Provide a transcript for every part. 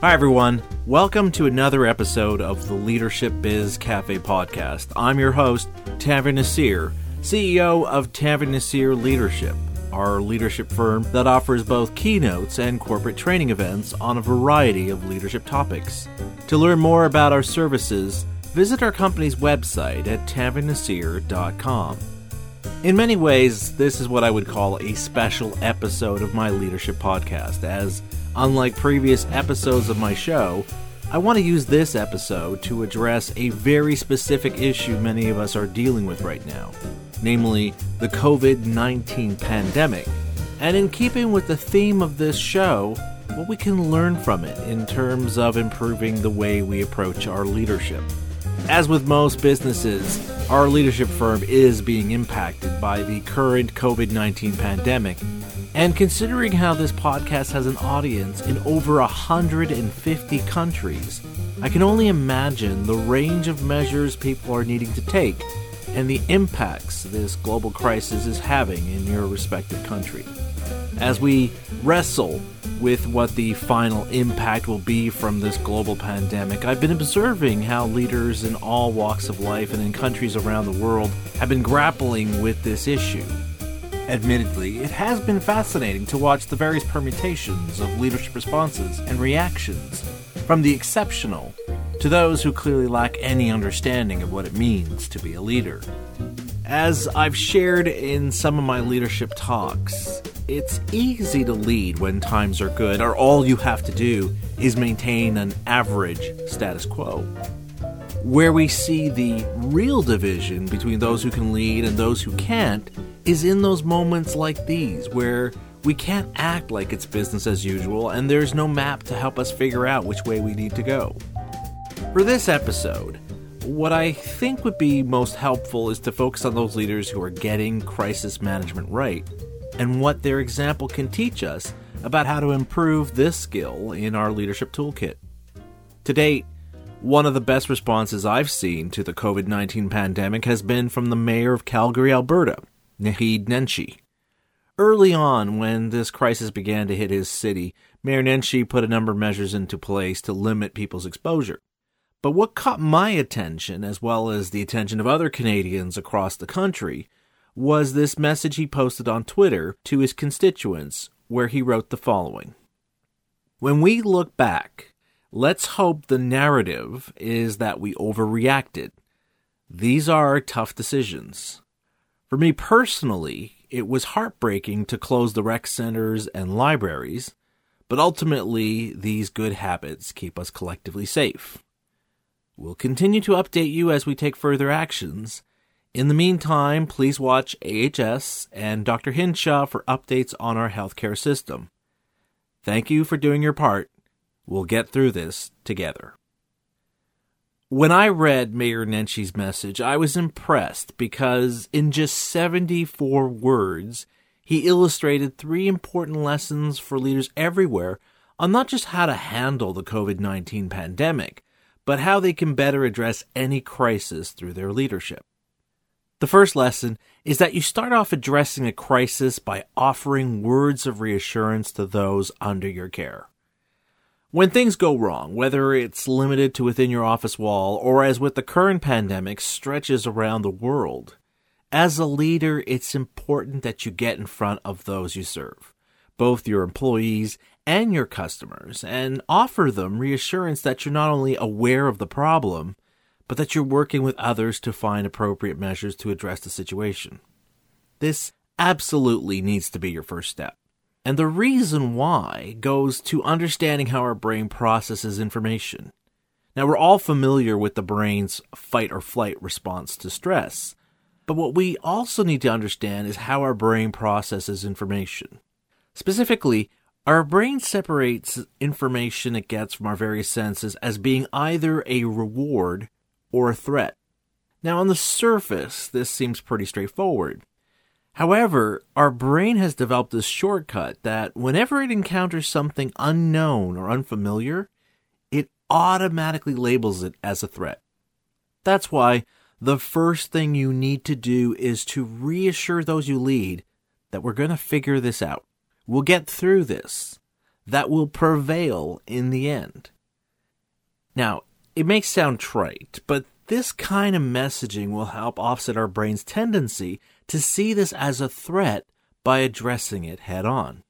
Hi, everyone. Welcome to another episode of the Leadership Biz Cafe podcast. I'm your host, Tanveer Naseer, CEO of Tanveer Naseer Leadership, our leadership firm that offers both keynotes and corporate training events on a variety of leadership topics. To learn more about our services, visit our company's website at tanveernaseer.com. In many ways, this is what I would call a special episode of my leadership podcast, as Unlike previous episodes of my show, I want to use this episode to address a very specific issue many of us are dealing with right now, namely the COVID 19 pandemic. And in keeping with the theme of this show, what we can learn from it in terms of improving the way we approach our leadership. As with most businesses, our leadership firm is being impacted by the current COVID 19 pandemic and considering how this podcast has an audience in over 150 countries, I can only imagine the range of measures people are needing to take and the impacts this global crisis is having in your respective country. As we wrestle with what the final impact will be from this global pandemic, I've been observing how leaders in all walks of life and in countries around the world have been grappling with this issue. Admittedly, it has been fascinating to watch the various permutations of leadership responses and reactions, from the exceptional to those who clearly lack any understanding of what it means to be a leader. As I've shared in some of my leadership talks, it's easy to lead when times are good, or all you have to do is maintain an average status quo. Where we see the real division between those who can lead and those who can't is in those moments like these where we can't act like it's business as usual and there's no map to help us figure out which way we need to go. For this episode, what I think would be most helpful is to focus on those leaders who are getting crisis management right and what their example can teach us about how to improve this skill in our leadership toolkit. To date, one of the best responses I've seen to the COVID 19 pandemic has been from the mayor of Calgary, Alberta, Naheed Nenshi. Early on, when this crisis began to hit his city, Mayor Nenshi put a number of measures into place to limit people's exposure. But what caught my attention, as well as the attention of other Canadians across the country, was this message he posted on Twitter to his constituents, where he wrote the following When we look back, let's hope the narrative is that we overreacted. These are tough decisions. For me personally, it was heartbreaking to close the rec centers and libraries, but ultimately, these good habits keep us collectively safe. We'll continue to update you as we take further actions. In the meantime, please watch AHS and Dr. Hinshaw for updates on our healthcare system. Thank you for doing your part. We'll get through this together. When I read Mayor Nenshi's message, I was impressed because in just 74 words, he illustrated three important lessons for leaders everywhere on not just how to handle the COVID 19 pandemic, but how they can better address any crisis through their leadership. The first lesson is that you start off addressing a crisis by offering words of reassurance to those under your care. When things go wrong, whether it's limited to within your office wall or as with the current pandemic stretches around the world, as a leader, it's important that you get in front of those you serve, both your employees and your customers, and offer them reassurance that you're not only aware of the problem, but that you're working with others to find appropriate measures to address the situation. This absolutely needs to be your first step. And the reason why goes to understanding how our brain processes information. Now, we're all familiar with the brain's fight or flight response to stress, but what we also need to understand is how our brain processes information. Specifically, our brain separates information it gets from our various senses as being either a reward or a threat. Now, on the surface, this seems pretty straightforward. However, our brain has developed this shortcut that whenever it encounters something unknown or unfamiliar, it automatically labels it as a threat. That's why the first thing you need to do is to reassure those you lead that we're going to figure this out. We'll get through this. that will prevail in the end. Now, it may sound trite, but this kind of messaging will help offset our brain's tendency to see this as a threat by addressing it head on.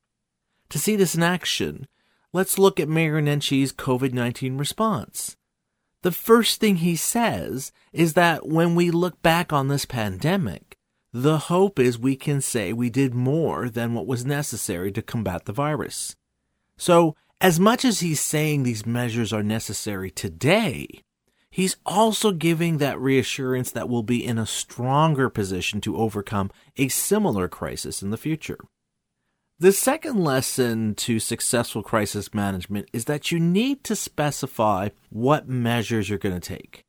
To see this in action, let's look at Mayor Nenshi's COVID 19 response. The first thing he says is that when we look back on this pandemic, the hope is we can say we did more than what was necessary to combat the virus. So, as much as he's saying these measures are necessary today, he's also giving that reassurance that we'll be in a stronger position to overcome a similar crisis in the future. The second lesson to successful crisis management is that you need to specify what measures you're going to take.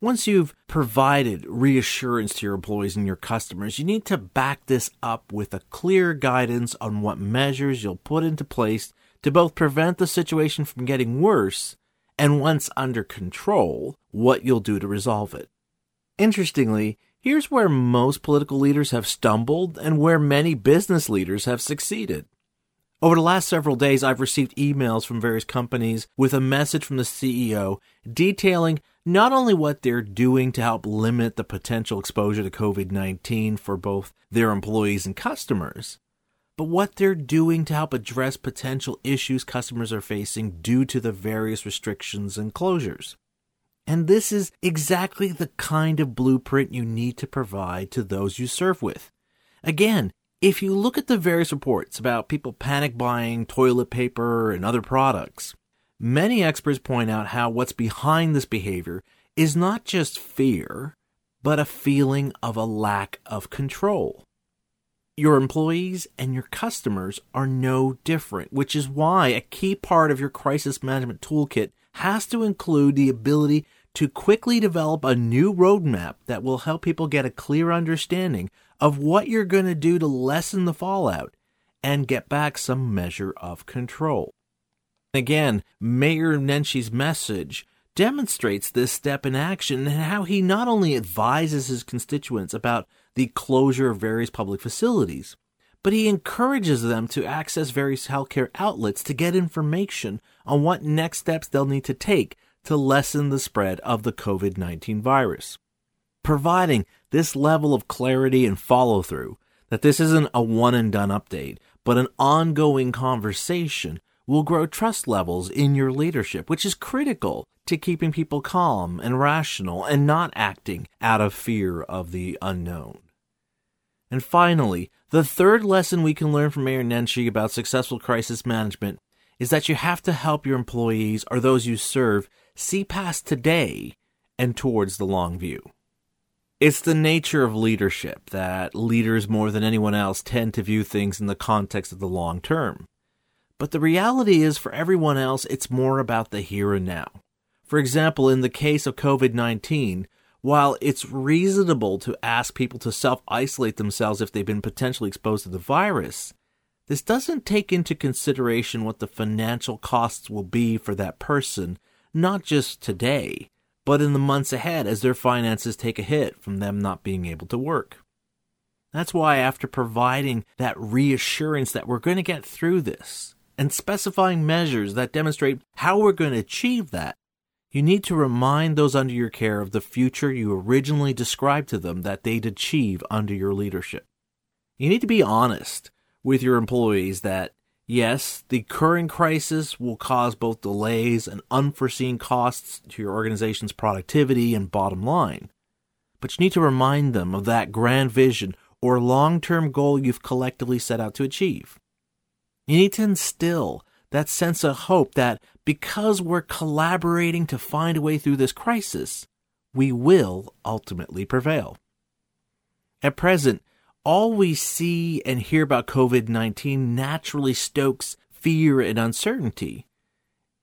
Once you've provided reassurance to your employees and your customers, you need to back this up with a clear guidance on what measures you'll put into place to both prevent the situation from getting worse and once under control, what you'll do to resolve it. Interestingly, here's where most political leaders have stumbled and where many business leaders have succeeded. Over the last several days, I've received emails from various companies with a message from the CEO detailing not only what they're doing to help limit the potential exposure to COVID 19 for both their employees and customers, but what they're doing to help address potential issues customers are facing due to the various restrictions and closures. And this is exactly the kind of blueprint you need to provide to those you serve with. Again, if you look at the various reports about people panic buying toilet paper and other products, many experts point out how what's behind this behavior is not just fear, but a feeling of a lack of control. Your employees and your customers are no different, which is why a key part of your crisis management toolkit has to include the ability to quickly develop a new roadmap that will help people get a clear understanding of what you're going to do to lessen the fallout and get back some measure of control. Again, Mayor Nenshi's message demonstrates this step in action and how he not only advises his constituents about the closure of various public facilities, but he encourages them to access various healthcare outlets to get information on what next steps they'll need to take to lessen the spread of the COVID 19 virus. Providing this level of clarity and follow through that this isn't a one and done update, but an ongoing conversation will grow trust levels in your leadership, which is critical to keeping people calm and rational and not acting out of fear of the unknown. And finally, the third lesson we can learn from Mayor Nenshi about successful crisis management is that you have to help your employees or those you serve see past today and towards the long view. It's the nature of leadership that leaders more than anyone else tend to view things in the context of the long term. But the reality is, for everyone else, it's more about the here and now. For example, in the case of COVID 19, while it's reasonable to ask people to self isolate themselves if they've been potentially exposed to the virus, this doesn't take into consideration what the financial costs will be for that person, not just today, but in the months ahead as their finances take a hit from them not being able to work. That's why, after providing that reassurance that we're going to get through this, and specifying measures that demonstrate how we're going to achieve that, you need to remind those under your care of the future you originally described to them that they'd achieve under your leadership. You need to be honest with your employees that, yes, the current crisis will cause both delays and unforeseen costs to your organization's productivity and bottom line. But you need to remind them of that grand vision or long term goal you've collectively set out to achieve. You need to instill that sense of hope that because we're collaborating to find a way through this crisis, we will ultimately prevail. At present, all we see and hear about COVID 19 naturally stokes fear and uncertainty.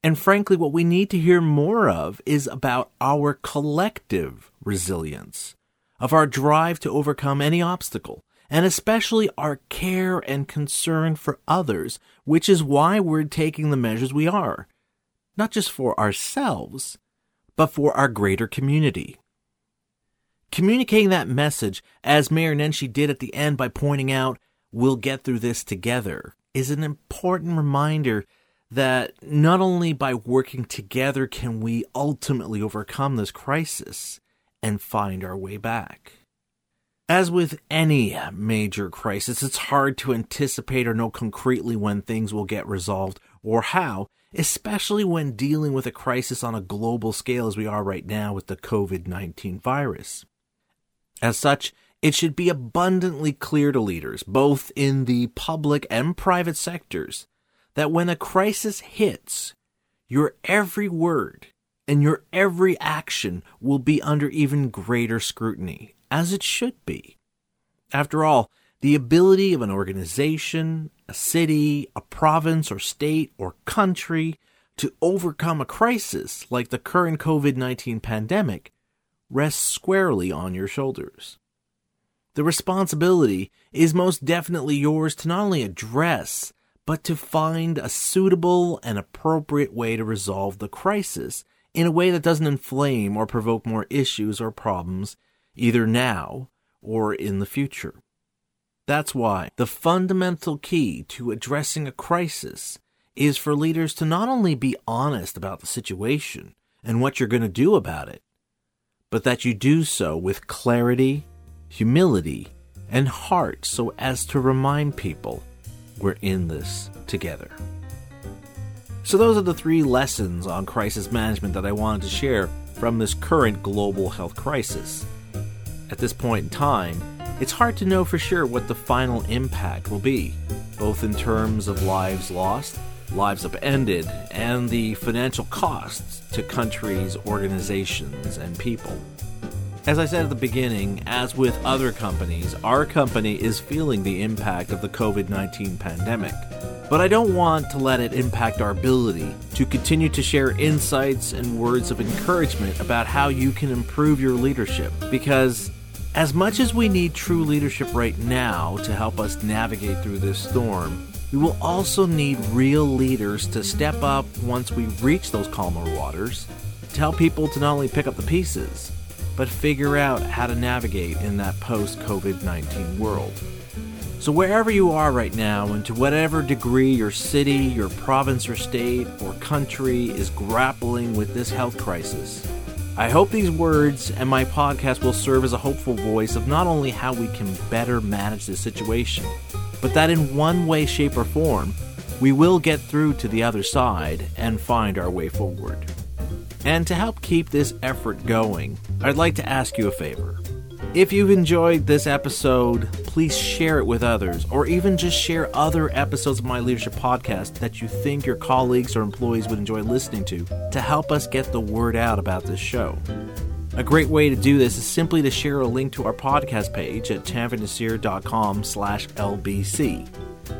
And frankly, what we need to hear more of is about our collective resilience, of our drive to overcome any obstacle, and especially our care and concern for others, which is why we're taking the measures we are, not just for ourselves, but for our greater community. Communicating that message, as Mayor Nenshi did at the end by pointing out, we'll get through this together, is an important reminder that not only by working together can we ultimately overcome this crisis and find our way back. As with any major crisis, it's hard to anticipate or know concretely when things will get resolved or how, especially when dealing with a crisis on a global scale as we are right now with the COVID 19 virus. As such, it should be abundantly clear to leaders, both in the public and private sectors, that when a crisis hits, your every word and your every action will be under even greater scrutiny, as it should be. After all, the ability of an organization, a city, a province or state or country to overcome a crisis like the current COVID 19 pandemic rests squarely on your shoulders. The responsibility is most definitely yours to not only address, but to find a suitable and appropriate way to resolve the crisis in a way that doesn't inflame or provoke more issues or problems either now or in the future. That's why the fundamental key to addressing a crisis is for leaders to not only be honest about the situation and what you're going to do about it, but that you do so with clarity, humility, and heart so as to remind people we're in this together. So, those are the three lessons on crisis management that I wanted to share from this current global health crisis. At this point in time, it's hard to know for sure what the final impact will be, both in terms of lives lost, lives upended, and the financial costs to countries, organizations, and people. As I said at the beginning, as with other companies, our company is feeling the impact of the COVID 19 pandemic. But I don't want to let it impact our ability to continue to share insights and words of encouragement about how you can improve your leadership. Because as much as we need true leadership right now to help us navigate through this storm, we will also need real leaders to step up once we reach those calmer waters, tell people to not only pick up the pieces, but figure out how to navigate in that post COVID 19 world. So, wherever you are right now, and to whatever degree your city, your province or state or country is grappling with this health crisis, I hope these words and my podcast will serve as a hopeful voice of not only how we can better manage this situation, but that in one way, shape, or form, we will get through to the other side and find our way forward. And to help keep this effort going, I'd like to ask you a favor. If you've enjoyed this episode, please share it with others, or even just share other episodes of my leadership podcast that you think your colleagues or employees would enjoy listening to to help us get the word out about this show. A great way to do this is simply to share a link to our podcast page at tanveernaseer.com slash LBC.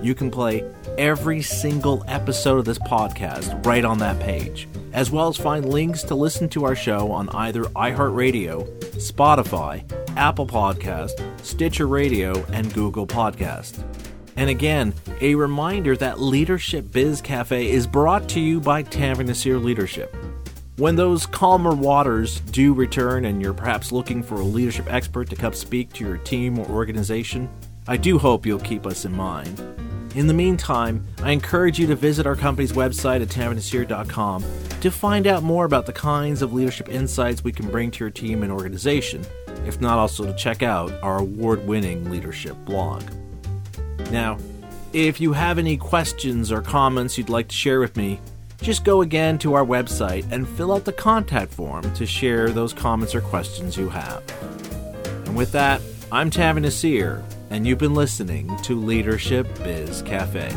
You can play every single episode of this podcast right on that page, as well as find links to listen to our show on either iHeartRadio, Spotify, Apple Podcast, Stitcher Radio, and Google Podcast. And again, a reminder that Leadership Biz Cafe is brought to you by Tanveer Naseer Leadership. When those calmer waters do return and you're perhaps looking for a leadership expert to come speak to your team or organization, I do hope you'll keep us in mind. In the meantime, I encourage you to visit our company's website at tanveernaseer.com to find out more about the kinds of leadership insights we can bring to your team and organization, if not also to check out our award winning leadership blog. Now, if you have any questions or comments you'd like to share with me, just go again to our website and fill out the contact form to share those comments or questions you have. And with that, I'm Tanveer Naseer, and you've been listening to Leadership Biz Cafe.